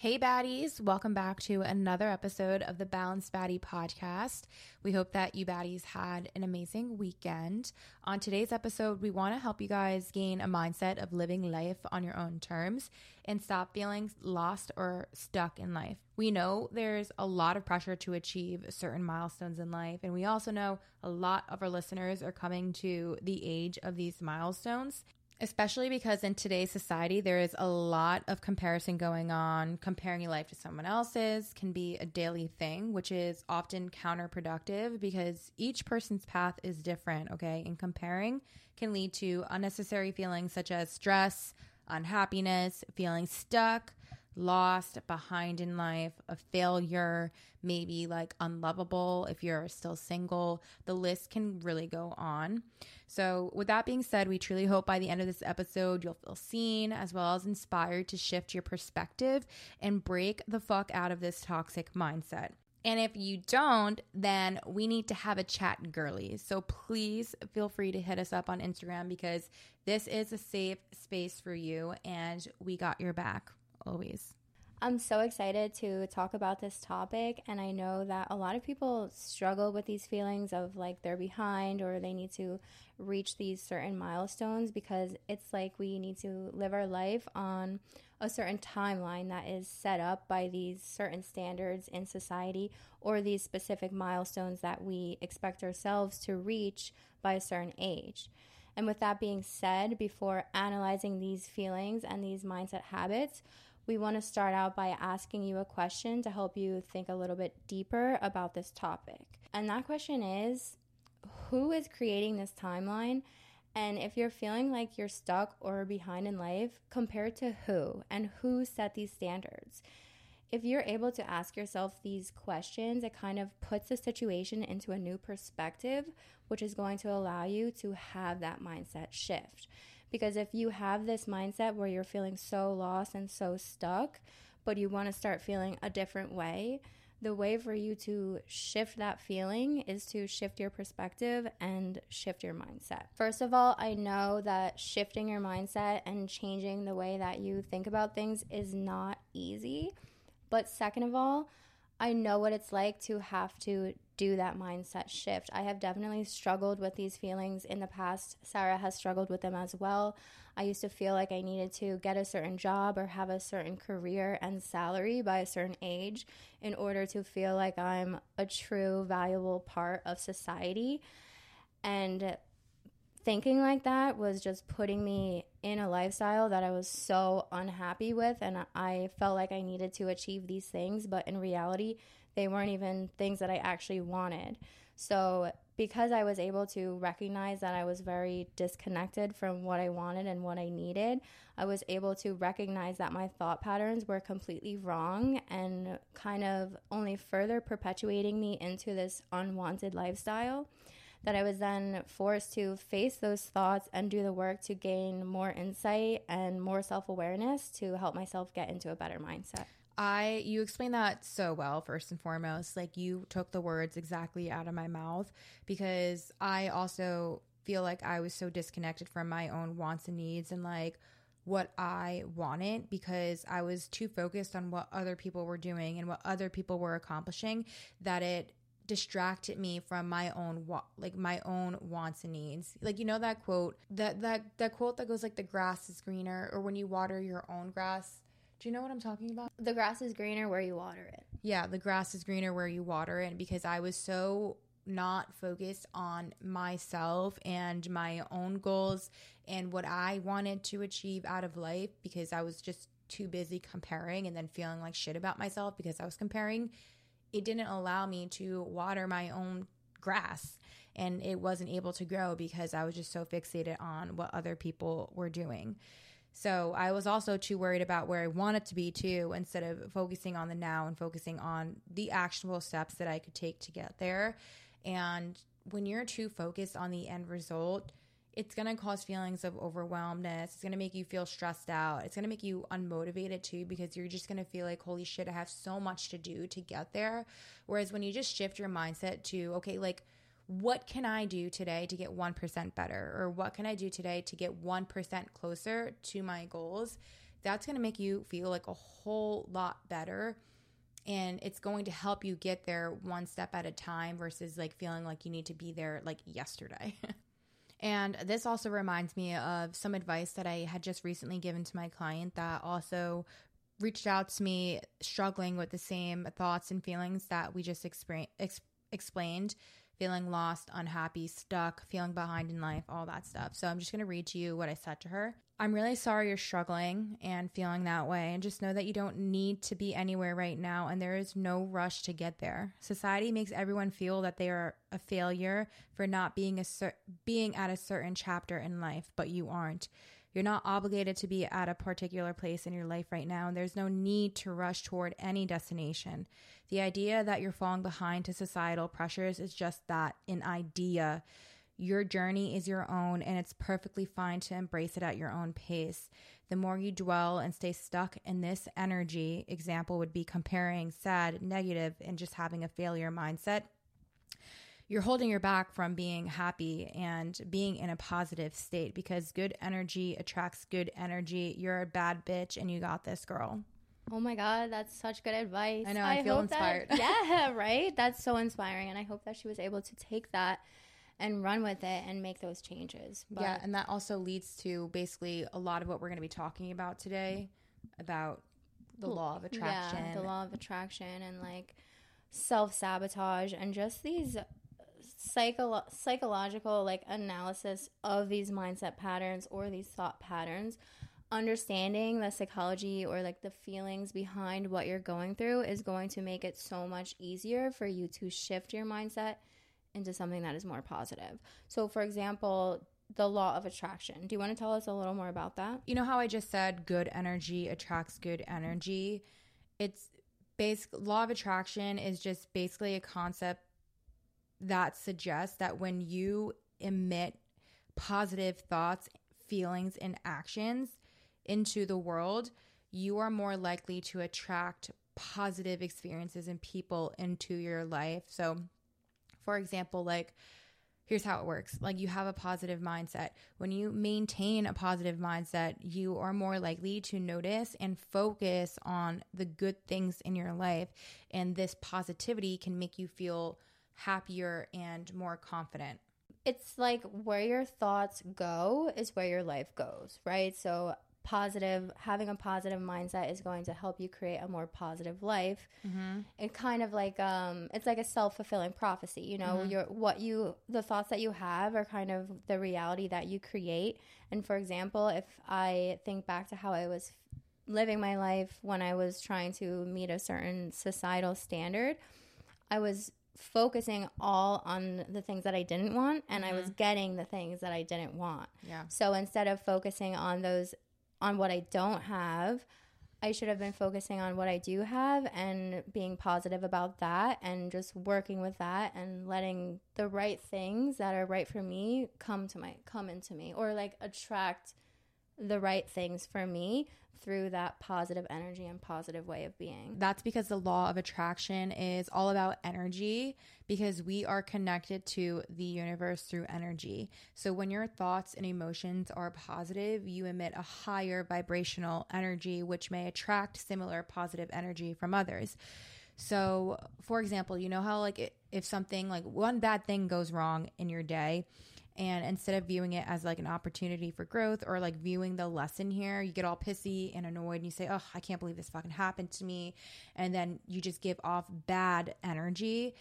Hey, baddies. Welcome back to another episode of the Balanced Baddie podcast. We hope that you baddies had an amazing weekend. On today's episode, we want to help you guys gain a mindset of living life on your own terms and stop feeling lost or stuck in life. We know there's a lot of pressure to achieve certain milestones in life, and we also know a lot of our listeners are coming to the age of these milestones especially because in today's society there is a lot of comparison going on. Comparing your life to someone else's can be a daily thing which is often counterproductive because each person's path is different okay? And comparing can lead to unnecessary feelings such as stress unhappiness feeling stuck lost, behind in life, a failure, maybe like unlovable if you're still single. The list can really go on. So, with that being said, we truly hope by the end of this episode, you'll feel seen as well as inspired to shift your perspective and break the fuck out of this toxic mindset. And if you don't, then we need to have a chat, girlies. So please feel free to hit us up on Instagram because this is a safe space for you and we got your back always. I'm so excited to talk about this topic, and I know that a lot of people struggle with these feelings of like they're behind or they need to reach these certain milestones because it's like we need to live our life on a certain timeline that is set up by these certain standards in society or these specific milestones that we expect ourselves to reach by a certain age. And with that being said, before analyzing these feelings and these mindset habits, we want to start out by asking you a question to help you think a little bit deeper about this topic. And that question is who is creating this timeline? And if you're feeling like you're stuck or behind in life, compare to who and who set these standards. If you're able to ask yourself these questions, it kind of puts the situation into a new perspective, which is going to allow you to have that mindset shift. Because if you have this mindset where you're feeling so lost and so stuck, but you want to start feeling a different way, the way for you to shift that feeling is to shift your perspective and shift your mindset. First of all, I know that shifting your mindset and changing the way that you think about things is not easy. But second of all, I know what it's like to have to do that mindset shift. I have definitely struggled with these feelings in the past. Sarah has struggled with them as well. I used to feel like I needed to get a certain job or have a certain career and salary by a certain age in order to feel like I'm a true, valuable part of society. And thinking like that was just putting me in a lifestyle that I was so unhappy with. And I felt like I needed to achieve these things. But in reality, they weren't even things that I actually wanted. So, because I was able to recognize that I was very disconnected from what I wanted and what I needed, I was able to recognize that my thought patterns were completely wrong and kind of only further perpetuating me into this unwanted lifestyle. That I was then forced to face those thoughts and do the work to gain more insight and more self awareness to help myself get into a better mindset. I you explained that so well first and foremost like you took the words exactly out of my mouth because I also feel like I was so disconnected from my own wants and needs and like what I wanted because I was too focused on what other people were doing and what other people were accomplishing that it distracted me from my own wa- like my own wants and needs. Like you know that quote that that that quote that goes like the grass is greener or when you water your own grass do you know what I'm talking about? The grass is greener where you water it. Yeah, the grass is greener where you water it because I was so not focused on myself and my own goals and what I wanted to achieve out of life because I was just too busy comparing and then feeling like shit about myself because I was comparing. It didn't allow me to water my own grass and it wasn't able to grow because I was just so fixated on what other people were doing. So I was also too worried about where I wanted to be too, instead of focusing on the now and focusing on the actionable steps that I could take to get there. And when you're too focused on the end result, it's going to cause feelings of overwhelmedness. It's going to make you feel stressed out. It's going to make you unmotivated too because you're just going to feel like, holy shit, I have so much to do to get there. Whereas when you just shift your mindset to, okay, like, what can I do today to get 1% better? Or what can I do today to get 1% closer to my goals? that's going to make you feel like a whole lot better and it's going to help you get there one step at a time versus like feeling like you need to be there like yesterday. and this also reminds me of some advice that I had just recently given to my client that also reached out to me struggling with the same thoughts and feelings that we just ex- explained feeling lost, unhappy, stuck, feeling behind in life, all that stuff. So I'm just going to read to you what I said to her. I'm really sorry you're struggling and feeling that way, and just know that you don't need to be anywhere right now, and there is no rush to get there. Society makes everyone feel that they are a failure for not being a cer- being at a certain chapter in life, but you aren't. You're not obligated to be at a particular place in your life right now, and there's no need to rush toward any destination. The idea that you're falling behind to societal pressures is just that an idea. Your journey is your own, and it's perfectly fine to embrace it at your own pace. The more you dwell and stay stuck in this energy, example would be comparing sad, negative, and just having a failure mindset you're holding your back from being happy and being in a positive state because good energy attracts good energy. You're a bad bitch and you got this, girl. Oh my God, that's such good advice. I know, I, I feel inspired. That, yeah, right? That's so inspiring. And I hope that she was able to take that and run with it and make those changes. But yeah, and that also leads to basically a lot of what we're going to be talking about today about the law of attraction. Yeah, the law of attraction and like self sabotage and just these psycho- psychological like analysis of these mindset patterns or these thought patterns understanding the psychology or like the feelings behind what you're going through is going to make it so much easier for you to shift your mindset into something that is more positive. So for example, the law of attraction. Do you want to tell us a little more about that? You know how I just said good energy attracts good energy? It's basic law of attraction is just basically a concept that suggests that when you emit positive thoughts, feelings, and actions into the world, you are more likely to attract positive experiences and people into your life. So, for example, like, here's how it works like, you have a positive mindset. When you maintain a positive mindset, you are more likely to notice and focus on the good things in your life. And this positivity can make you feel happier and more confident. It's like where your thoughts go is where your life goes, right? So positive having a positive mindset is going to help you create a more positive life mm-hmm. it kind of like um it's like a self-fulfilling prophecy you know mm-hmm. your what you the thoughts that you have are kind of the reality that you create and for example if i think back to how i was living my life when i was trying to meet a certain societal standard i was focusing all on the things that I didn't want and mm-hmm. I was mm-hmm. getting the things that I didn't want. Yeah. So instead of focusing on those on what I don't have, I should have been focusing on what I do have and being positive about that and just working with that and letting the right things that are right for me come to my come into me or like attract the right things for me through that positive energy and positive way of being. That's because the law of attraction is all about energy because we are connected to the universe through energy. So when your thoughts and emotions are positive, you emit a higher vibrational energy, which may attract similar positive energy from others. So, for example, you know how, like, if something like one bad thing goes wrong in your day, and instead of viewing it as like an opportunity for growth or like viewing the lesson here, you get all pissy and annoyed and you say, Oh, I can't believe this fucking happened to me. And then you just give off bad energy.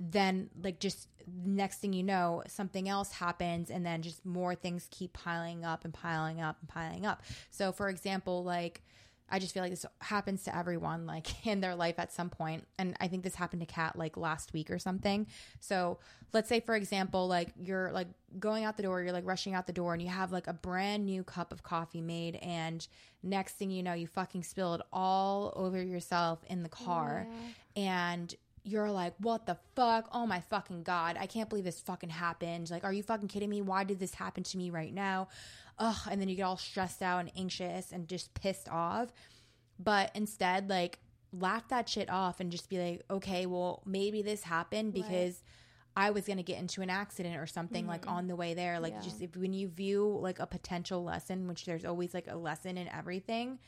Then, like, just next thing you know, something else happens, and then just more things keep piling up and piling up and piling up. So, for example, like, I just feel like this happens to everyone like in their life at some point. And I think this happened to Kat like last week or something. So let's say for example, like you're like going out the door, you're like rushing out the door and you have like a brand new cup of coffee made and next thing you know, you fucking spill it all over yourself in the car. Yeah. And you're like, what the fuck? Oh my fucking God. I can't believe this fucking happened. Like, are you fucking kidding me? Why did this happen to me right now? Ugh, and then you get all stressed out and anxious and just pissed off. But instead, like, laugh that shit off and just be like, okay, well, maybe this happened because I was going to get into an accident or something like Mm-hmm. on the way there. Like Yeah. just if when you view like a potential lesson, which there's always like a lesson in everything,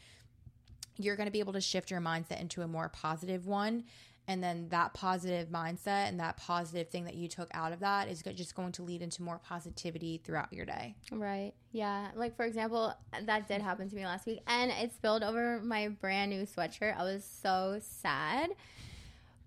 you're going to be able to shift your mindset into a more positive one. And then that positive mindset and that positive thing that you took out of that is just going to lead into more positivity throughout your day. Right. Yeah. Like for example, that did happen to me last week and it spilled over my brand new sweatshirt. I was so sad.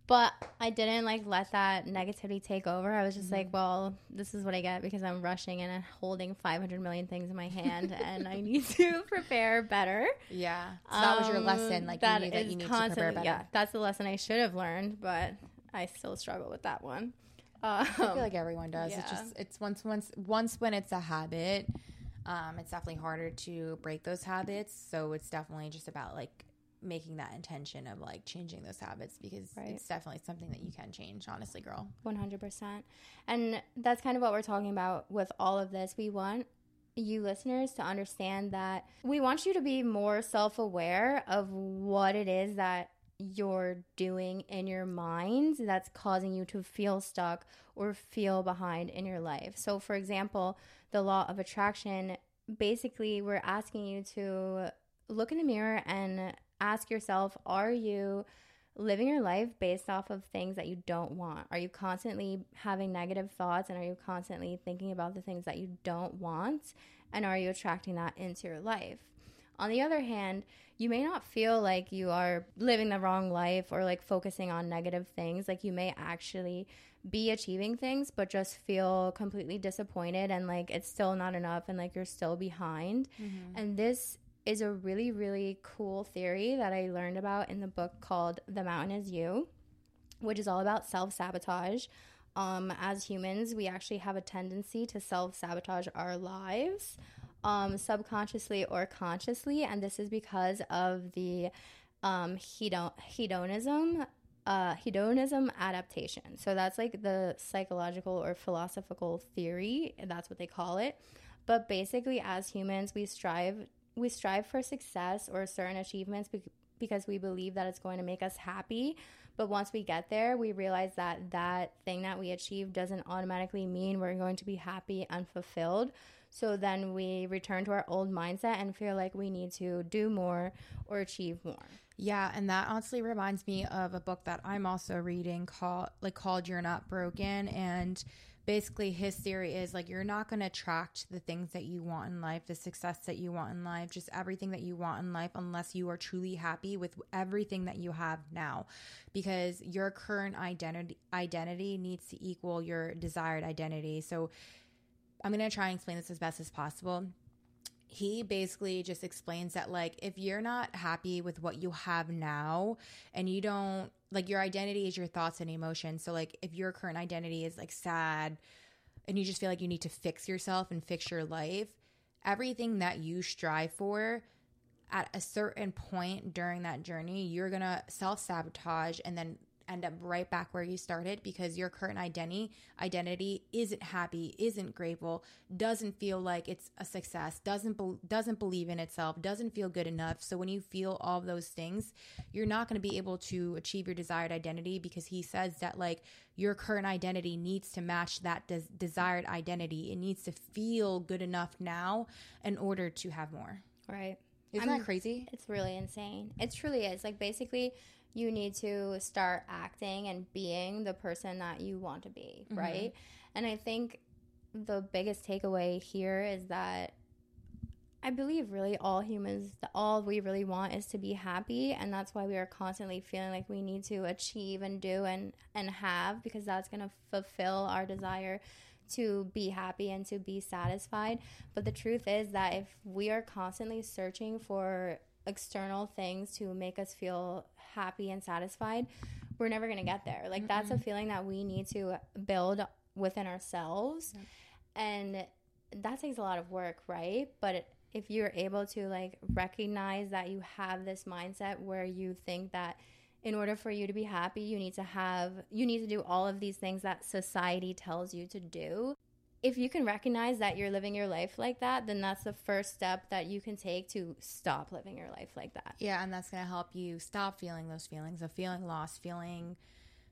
But I didn't like let that negativity take over. I was just like, well, this is what I get because I'm rushing and I'm holding 500 million things in my hand and I need to prepare better. Yeah. So that was your Um, lesson. Like you knew that you need to prepare better. Yeah, that's the lesson I should have learned, but I still struggle with that one. Um, I feel like everyone does. It's just it's once once once when it's a habit, um, it's definitely harder to break those habits. So it's definitely just about like making that intention of like changing those habits because Right. it's definitely something that you can change. Honestly, girl. 100%. And that's kind of what we're talking about with all of this. We want you listeners to understand that we want you to be more self aware of what it is that you're doing in your mind that's causing you to feel stuck or feel behind in your life. So, for example, the law of attraction basically, we're asking you to look in the mirror and ask yourself, are you living your life based off of things that you don't want? Are you constantly having negative thoughts and are you constantly thinking about the things that you don't want? And are you attracting that into your life? On the other hand, you may not feel like you are living the wrong life or like focusing on negative things. Like you may actually be achieving things, but just feel completely disappointed and like it's still not enough and like you're still behind. Mm-hmm. And this is a really, really cool theory that I learned about in the book called The Mountain Is You, which is all about self sabotage. Um, as humans, we actually have a tendency to self sabotage our lives, um, subconsciously or consciously, and this is because of the um, hedon- hedonism. Uh, hedonism adaptation. So that's like the psychological or philosophical theory. That's what they call it. But basically, as humans, we strive we strive for success or certain achievements bec- because we believe that it's going to make us happy. But once we get there, we realize that that thing that we achieve doesn't automatically mean we're going to be happy and fulfilled. So then we return to our old mindset and feel like we need to do more or achieve more. Yeah, and that honestly reminds me of a book that I'm also reading called like called You're Not Broken and basically his theory is like you're not going to attract the things that you want in life, the success that you want in life, just everything that you want in life unless you are truly happy with everything that you have now because your current identity identity needs to equal your desired identity. So I'm going to try and explain this as best as possible he basically just explains that like if you're not happy with what you have now and you don't like your identity is your thoughts and emotions. So like if your current identity is like sad and you just feel like you need to fix yourself and fix your life everything that you strive for at a certain point during that journey you're gonna self-sabotage and then end up right back where you started because your current identity identity isn't happy, isn't grateful, doesn't feel like it's a success, doesn't be, doesn't believe in itself, doesn't feel good enough. So when you feel all those things, you're not going to be able to achieve your desired identity because he says that like your current identity needs to match that des- desired identity. It needs to feel good enough now in order to have more. Right. Isn't I'm- that crazy? It's really insane. It truly is. Like basically you need to start acting and being the person that you want to be, mm-hmm. right? And I think the biggest takeaway here is that I believe really all humans, all we really want is to be happy, and that's why we are constantly feeling like we need to achieve and do and and have because that's going to fulfill our desire to be happy and to be satisfied. But the truth is that if we are constantly searching for external things to make us feel happy and satisfied, we're never going to get there. Like that's a feeling that we need to build within ourselves. And that takes a lot of work, right? But if you're able to like recognize that you have this mindset where you think that in order for you to be happy, you need to have you need to do all of these things that society tells you to do. If you can recognize that you're living your life like that, then that's the first step that you can take to stop living your life like that. Yeah, and that's going to help you stop feeling those feelings of feeling lost, feeling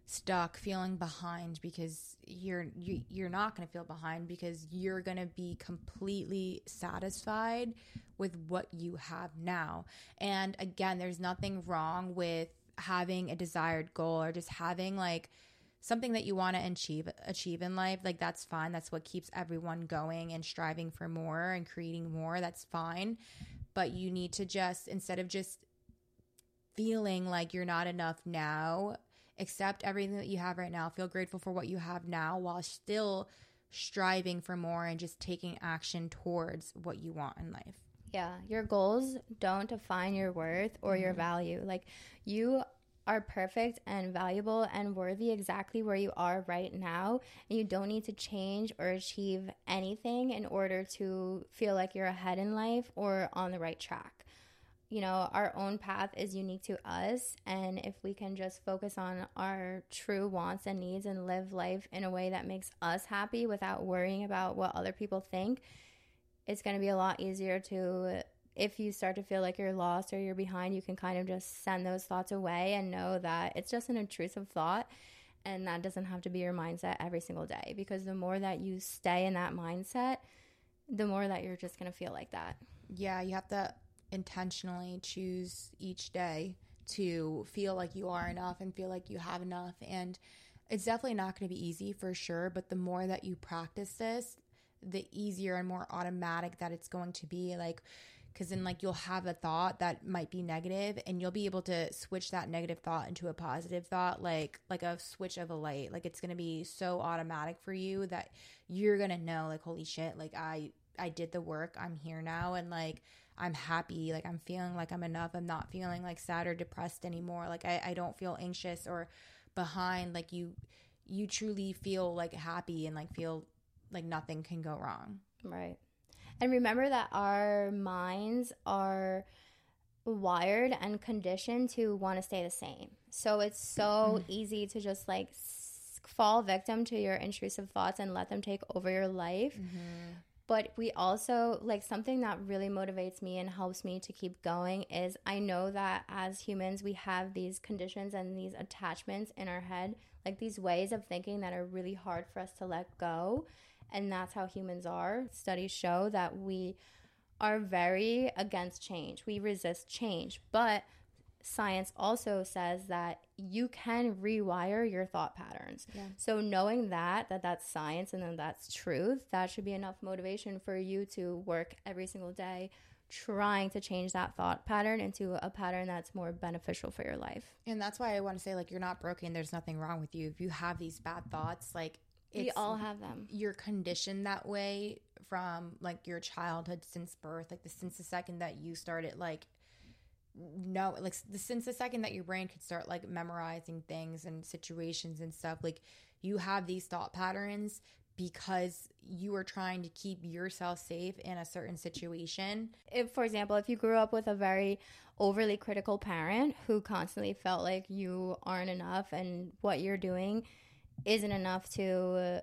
stuck feeling behind because you're you, you're not going to feel behind because you're going to be completely satisfied with what you have now and again there's nothing wrong with having a desired goal or just having like something that you want to achieve achieve in life like that's fine. That's what keeps everyone going and striving for more and creating more. That's fine. But you need to just instead of just feeling like you're not enough now accept everything that you have right now. Feel grateful for what you have now while still striving for more and just taking action towards what you want in life yeah your goals don't define your worth or mm-hmm. your value like you are perfect and valuable and worthy exactly where you are right now. And you don't need to change or achieve anything in order to feel like you're ahead in life or on the right track. You know, our own path is unique to us. And if we can just focus on our true wants and needs and live life in a way that makes us happy without worrying about what other people think, it's going to be a lot easier to if you start to feel like you're lost or you're behind, you can kind of just send those thoughts away and know that it's just an intrusive thought. And that doesn't have to be your mindset every single day because the more that you stay in that mindset, the more that you're just going to feel like that. Yeah, you have to intentionally choose each day to feel like you are enough and feel like you have enough. And it's definitely not going to be easy for sure, but the more that you practice this, the easier and more automatic that it's going to be. Like, because then like you'll have a thought that might be negative and you'll be able to switch that negative thought into a positive thought like like a switch of a light. Like it's to be so automatic for you that you're to know like holy shit like i i did the work. I'm here now and like i'm happy. Like i'm feeling like i'm enough. I'm not feeling like sad or depressed anymore. Like i, I don't feel anxious or behind. Like you you truly feel like happy and like feel like nothing can go wrong right and remember that our minds are wired and conditioned to want to stay the same. So it's so mm-hmm. easy to just like fall victim to your intrusive thoughts and let them take over your life. Mm-hmm. But we also like something that really motivates me and helps me to keep going is I know that as humans, we have these conditions and these attachments in our head, like these ways of thinking that are really hard for us to let go and that's how humans are. Studies show that we are very against change. We resist change, but science also says that you can rewire your thought patterns. Yeah. So knowing that that that's science and then that's truth, that should be enough motivation for you to work every single day trying to change that thought pattern into a pattern that's more beneficial for your life. And that's why I want to say like you're not broken, there's nothing wrong with you. If you have these bad thoughts, like we all have them. You're conditioned that way from like your childhood since birth, like the since the second that you started like no like the since the second that your brain could start like memorizing things and situations and stuff like you have these thought patterns because you are trying to keep yourself safe in a certain situation. If, for example, if you grew up with a very overly critical parent who constantly felt like you aren't enough and what you're doing isn't enough to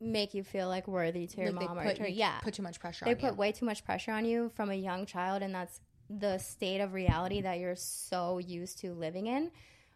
make you feel like worthy to your like mom or to yeah put too much pressure they put you. way too much pressure on you from a young child and that's the state of reality that you're so used to living in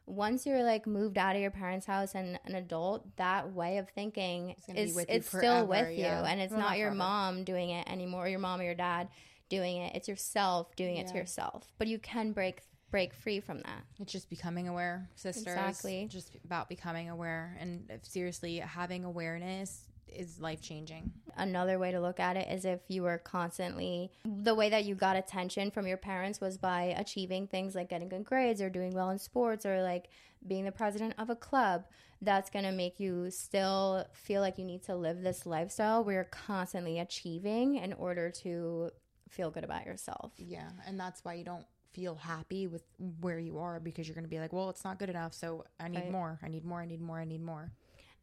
once you're like moved out of your parents house and an adult that way of thinking is it's still with yeah. you and it's well, not, not your mom doing it anymore your mom or your dad doing it it's yourself doing yeah. it to yourself but you can break break free from that. It's just becoming aware, sisters. Exactly. Just about becoming aware. And seriously, having awareness is life changing. Another way to look at it is if you were constantly, the way that you got attention from your parents was by achieving things like getting good grades or doing well in sports or like being the president of a club. That's going to make you still feel like you need to live this lifestyle where you're constantly achieving in order to feel good about yourself. Yeah. And that's why you don't feel happy with where you are because you're going to be like, well, it's not good enough, so I need right. more. I need more. I need more. I need more.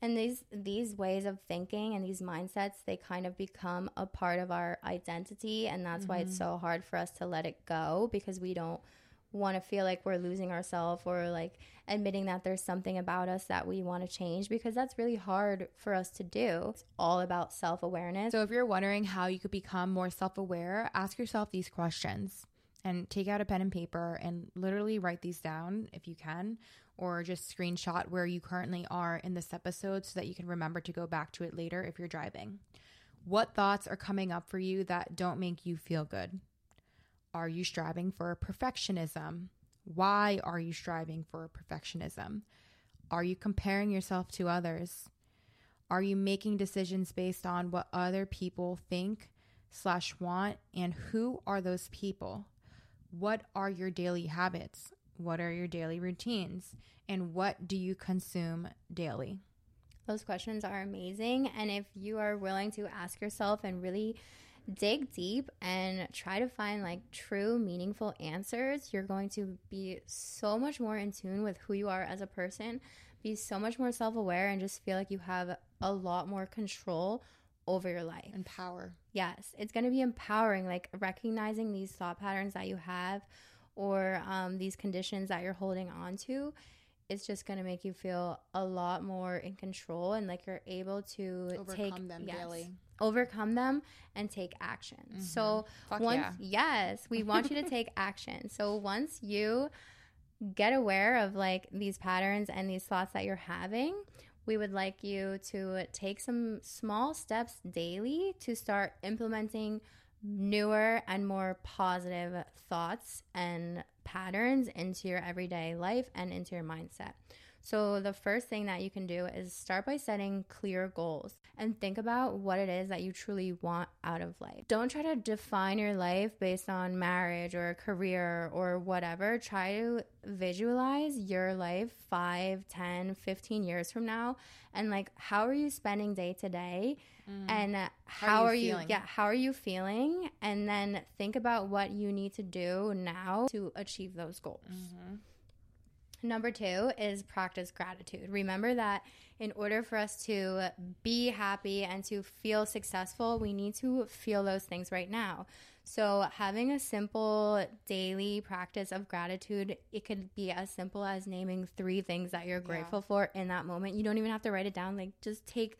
And these these ways of thinking and these mindsets, they kind of become a part of our identity, and that's mm-hmm. why it's mm-hmm. so hard for us to let it go because we don't want to feel like we're losing ourselves or like admitting that there's something about us that we want to change because that's really hard for us to do. It's all about self awareness. So, if you're wondering how you could become more self aware, ask yourself these questions and take out a pen and paper and literally write these down if you can, or just screenshot where you currently are in this episode so that you can remember to go back to it later if you're driving. What thoughts are coming up for you that don't make you feel good? Are you striving for perfectionism? Why are you striving for perfectionism? Are you comparing yourself to others? Are you making decisions based on what other people think slash want? And who are those people? What are your daily habits? What are your daily routines? And what do you consume daily? Those questions are amazing. And if you are willing to ask yourself and really dig deep and try to find like true, meaningful answers, you're going to be so much more in tune with who you are as a person, be so much more self aware, and just feel like you have a lot more control over your life and power. Yes, it's going to be empowering, like recognizing these thought patterns that you have or um, these conditions that you're holding on to it's just going to make you feel a lot more in control and like you're able to overcome take them yes, daily overcome them and take action mm-hmm. so Fuck once yeah. yes we want you to take action so once you get aware of like these patterns and these thoughts that you're having we would like you to take some small steps daily to start implementing newer and more positive thoughts and patterns into your everyday life and into your mindset. So, the first thing that you can do is start by setting clear goals and think about what it is that you truly want out of life. Don't try to define your life based on marriage or career or whatever. Try to visualize your life 5, 10, 15 years from now and like how are you spending day to day mm. and how, how, are you, are you yeah, how are you feeling and then think about what you need to do now to achieve those goals. Mm-hmm. Number two is practice gratitude. Remember that in order for us to be happy and to feel successful, we need to feel those things right now. So, having a simple daily practice of gratitude, it could be as simple as naming three things that you're grateful yeah. for in that moment. You don't even have to write it down. Like, just take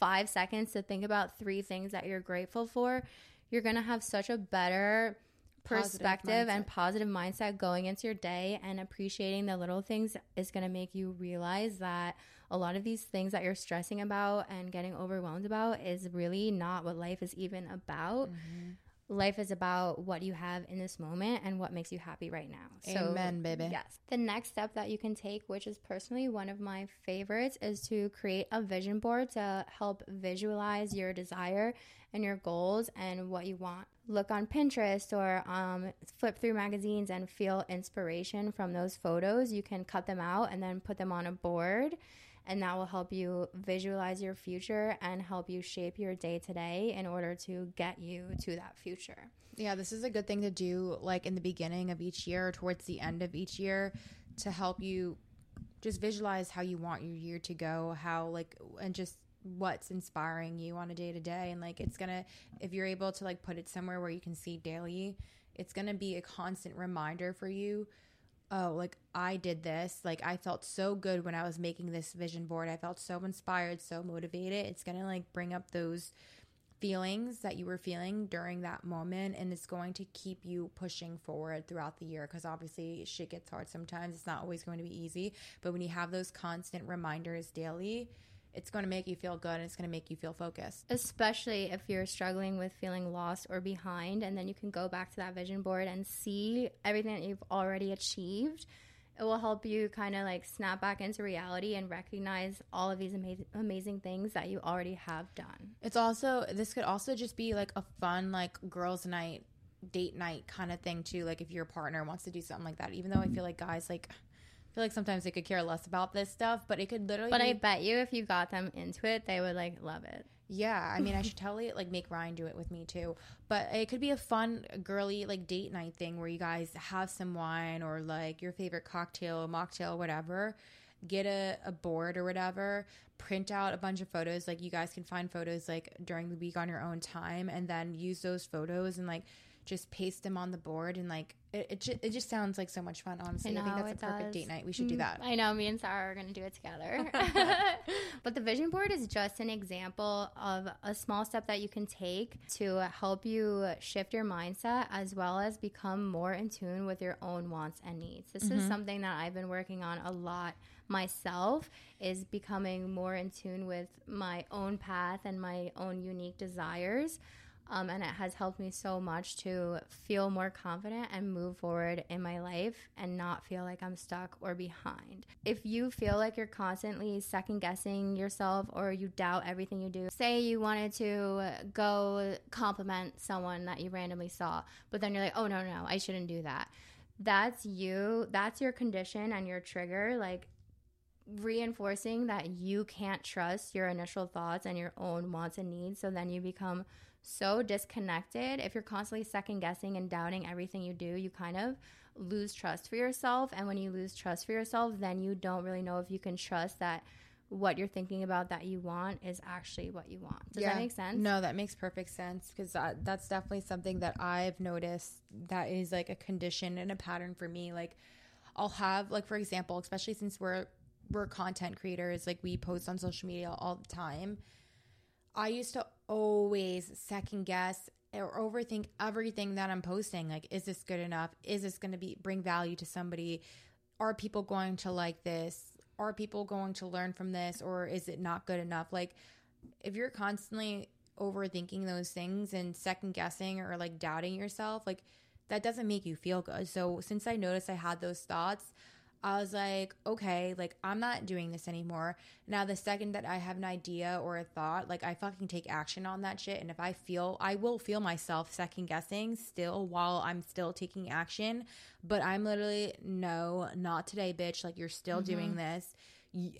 five seconds to think about three things that you're grateful for. You're going to have such a better perspective and positive mindset going into your day and appreciating the little things is going to make you realize that a lot of these things that you're stressing about and getting overwhelmed about is really not what life is even about. Mm-hmm. Life is about what you have in this moment and what makes you happy right now. So, Amen, baby. Yes. The next step that you can take, which is personally one of my favorites, is to create a vision board to help visualize your desire and your goals and what you want look on Pinterest or um, flip through magazines and feel inspiration from those photos, you can cut them out and then put them on a board. And that will help you visualize your future and help you shape your day to day in order to get you to that future. Yeah, this is a good thing to do like in the beginning of each year or towards the end of each year to help you just visualize how you want your year to go, how like, and just what's inspiring you on a day to day. And like it's gonna if you're able to like put it somewhere where you can see daily it's gonna be a constant reminder for you oh like i did this. Like i felt so good when i was making this vision board. I felt so inspired so motivated. It's gonna like bring up those feelings that you were feeling during that moment and it's going to keep you pushing forward throughout the year because obviously shit gets hard sometimes. It's not always going to be easy. But when you have those constant reminders daily it's going to make you feel good and it's going to make you feel focused. Especially if you're struggling with feeling lost or behind, and then you can go back to that vision board and see everything that you've already achieved. It will help you kind of like snap back into reality and recognize all of these amazing, amazing things that you already have done. It's also, this could also just be like a fun, like girls' night, date night kind of thing too. Like if your partner wants to do something like that, even though I feel like guys, like, feel like sometimes they could care less about this stuff, but it could literally. But I bet you, if you got them into it, they would like love it. Yeah, I mean, I should totally like make Ryan do it with me too. But it could be a fun, girly like date night thing where you guys have some wine or like your favorite cocktail, mocktail, whatever. Get a, a board or whatever. Print out a bunch of photos. Like you guys can find photos like during the week on your own time, and then use those photos and like just paste them on the board and like it, it, ju- it just sounds like so much fun honestly i, know, think that's a perfect does. date night we should do Mm, that I know me and Sarah are going to do it together. but the vision board is just an example of a small step that you can take to help you shift your mindset as well as become more in tune with your own wants and needs. This is something that I've been working on a lot myself is becoming more in tune with my own path and my own unique desires. Um, and it has helped me so much to feel more confident and move forward in my life and not feel like I'm stuck or behind. If you feel like you're constantly second guessing yourself or you doubt everything you do, say you wanted to go compliment someone that you randomly saw, but then you're like, oh, no, no, I shouldn't do that. That's you, that's your condition and your trigger. Like, reinforcing that you can't trust your initial thoughts and your own wants and needs. So then you become so disconnected. If you're constantly second guessing and doubting everything you do, you kind of lose trust for yourself. And when you lose trust for yourself, then you don't really know if you can trust that what you're thinking about that you want is actually what you want. Does that make sense? No, that makes perfect sense because uh, that's definitely something that I've noticed that is like a condition and a pattern for me. Like, I'll have like for example, especially since we're we're content creators, like we post on social media all the time. I used to always second guess or overthink everything that I'm posting. Like, is this good enough? Is this going to be bring value to somebody? Are people going to like this? Are people going to learn from this? Or is it not good enough? Like, if you're constantly overthinking those things and second guessing or like doubting yourself, like that doesn't make you feel good. So since I noticed I had those thoughts, I was like, okay, like I'm not doing this anymore. Now, the second that I have an idea or a thought, like I fucking take action on that shit. And if I feel, I will feel myself second guessing still while I'm still taking action. But I'm literally, no, not today, bitch. Like you're still mm-hmm. doing this.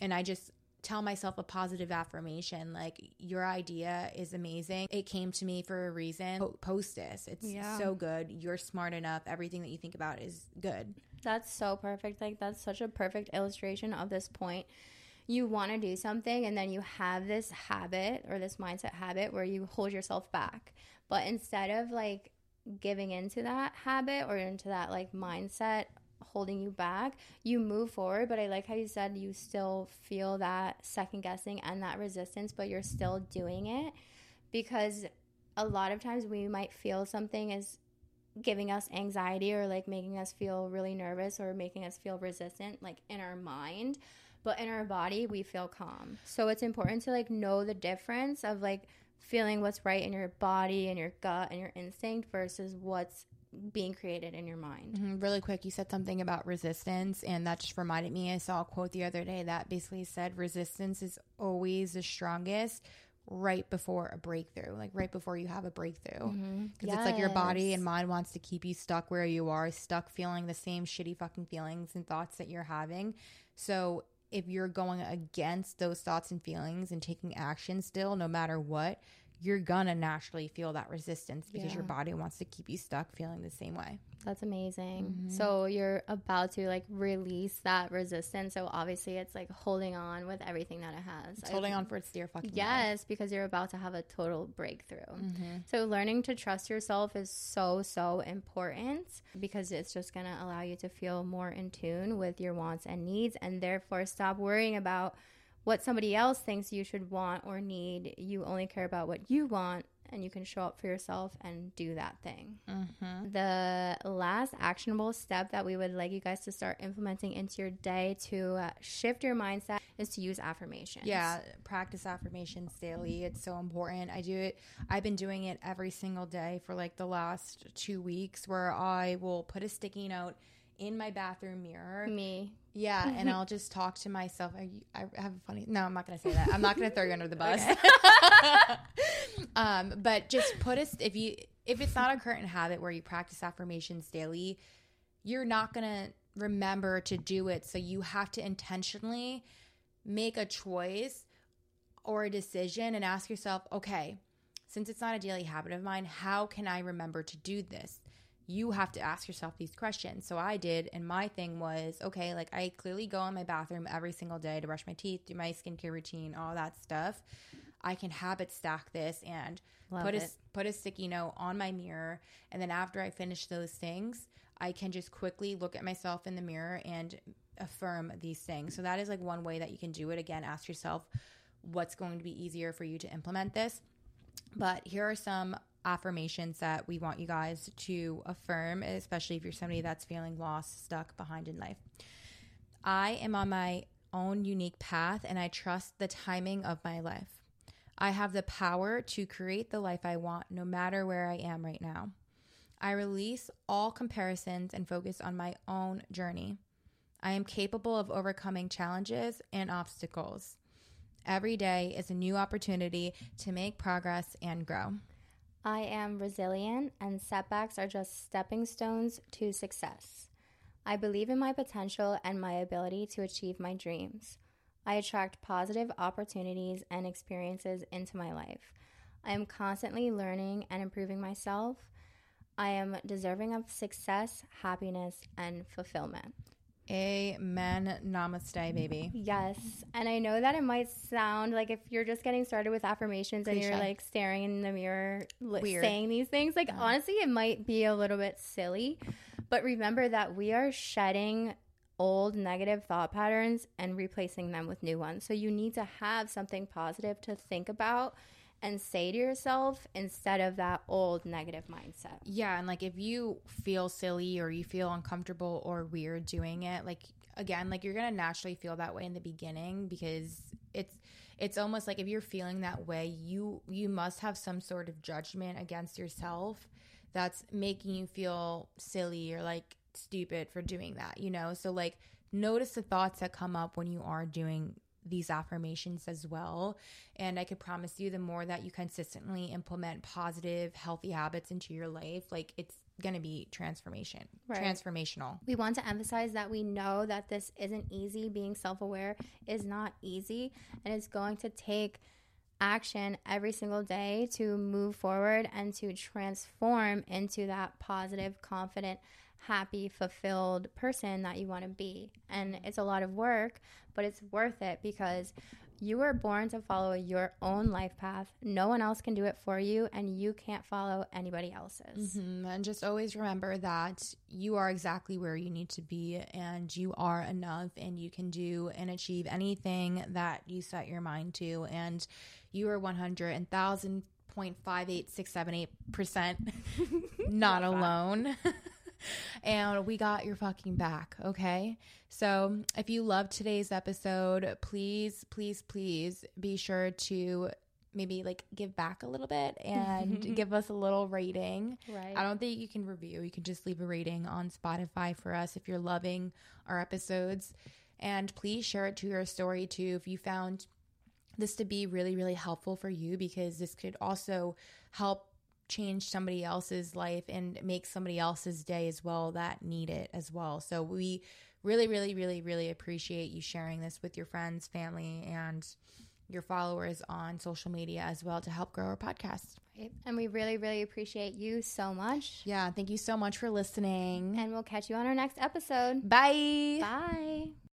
And I just, tell myself a positive affirmation like your idea is amazing it came to me for a reason Po- post this it's Yeah. so good you're smart enough everything that you think about is good That's so perfect. Like that's such a perfect illustration of this point. You want to do something and then you have this habit or this mindset habit where you hold yourself back. But instead of like giving into that habit or into that like mindset holding you back, you move forward. But I like how you said you still feel that second guessing and that resistance, but you're still doing it because a lot of times we might feel something is giving us anxiety or like making us feel really nervous or making us feel resistant like in our mind but in our body we feel calm so it's important to like know the difference of like feeling what's right in your body and your gut and your instinct versus what's being created in your mind Mhm. Really quick, you said something about resistance, and that just reminded me. I saw a quote the other day that basically said resistance is always the strongest right before a breakthrough, like right before you have a breakthrough. Because it's like your body and mind wants to keep you stuck where you are, stuck feeling the same shitty fucking feelings and thoughts that you're having. So if you're going against those thoughts and feelings and taking action still, no matter what, you're gonna naturally feel that resistance because your body wants to keep you stuck feeling the same way. That's amazing. Mm-hmm. So you're about to like release that resistance. So obviously it's like holding on with everything that it has. It's I- holding on for its dear fucking life. Yes, because you're about to have a total breakthrough. Mm-hmm. So learning to trust yourself is so so important because it's just going to allow you to feel more in tune with your wants and needs and therefore stop worrying about what somebody else thinks you should want or need. You only care about what you want and you can show up for yourself and do that thing. Mm-hmm. The last actionable step that we would like you guys to start implementing into your day to uh, shift your mindset is to use affirmations. Yeah, practice affirmations daily. It's so important. I do it. I've been doing it every single day for like the last two weeks, where I will put a sticky note in my bathroom mirror. Me. Yeah, and I'll just talk to myself. I, I have a funny. No, I'm not gonna say that. I'm not gonna throw you under the bus. um, but just put us if you if it's not a current habit where you practice affirmations daily, you're not gonna remember to do it. So you have to intentionally make a choice or a decision and ask yourself, okay, since it's not a daily habit of mine, how can I remember to do this? You have to ask yourself these questions. So I did, and my thing was, okay, like I clearly go in my bathroom every single day to brush my teeth, do my skincare routine, all that stuff. I can habit stack this and Love put a put a sticky note on my mirror and then after I finish those things, I can just quickly look at myself in the mirror and affirm these things. So that is like one way that you can do it. Again, ask yourself what's going to be easier for you to implement this. But here are some affirmations that we want you guys to affirm, especially if you're somebody that's feeling lost, stuck behind in life. I am on my own unique path and I trust the timing of my life. I have the power to create the life I want no matter where I am right now. I release all comparisons and focus on my own journey. I am capable of overcoming challenges and obstacles. Every day is a new opportunity to make progress and grow. I am resilient, and setbacks are just stepping stones to success. I believe in my potential and my ability to achieve my dreams. I attract positive opportunities and experiences into my life. I am constantly learning and improving myself. I am deserving of success, happiness, and fulfillment. Amen. Namaste, baby. Yes. And I know that it might sound like if you're just getting started with affirmations and you're like staring in the mirror li- saying these things, like honestly, it might be a little bit silly. But remember that we are shedding old negative thought patterns and replacing them with new ones. So you need to have something positive to think about and say to yourself instead of that old negative mindset. Yeah, and like if you feel silly or you feel uncomfortable or weird doing it, like again, like you're gonna naturally feel that way in the beginning because it's it's almost like if you're feeling that way, you you must have some sort of judgment against yourself that's making you feel silly or like stupid for doing that, you know? So like notice the thoughts that come up when you are doing these affirmations as well. And I could promise you the more that you consistently implement positive, healthy habits into your life, like it's going to be transformation, Right. transformational. We want to emphasize that we know that this isn't easy. Being self aware is not easy, and it's going to take action every single day to move forward and to transform into that positive, confident, happy, fulfilled person that you want to be. And it's a lot of work, but it's worth it because you were born to follow your own life path. No one else can do it for you, and you can't follow anybody else's. Mhm. And just always remember that you are exactly where you need to be and you are enough and you can do and achieve anything that you set your mind to. And you are 100 and thousand point five eight six seven eight percent not alone. and we got your fucking back, okay? So if you loved today's episode, please, please, please be sure to maybe like give back a little bit and give us a little rating. Right. I don't think you can review. You can just leave a rating on Spotify for us if you're loving our episodes. And please share it to your story too if you found this to be really, really helpful for you because this could also help change somebody else's life and make somebody else's day as well that need it as well. So we really, really, really, really appreciate you sharing this with your friends, family, and your followers on social media as well to help grow our podcast. Right. And we really, really appreciate you so much. Yeah, thank you so much for listening. And we'll catch you on our next episode. Bye. Bye.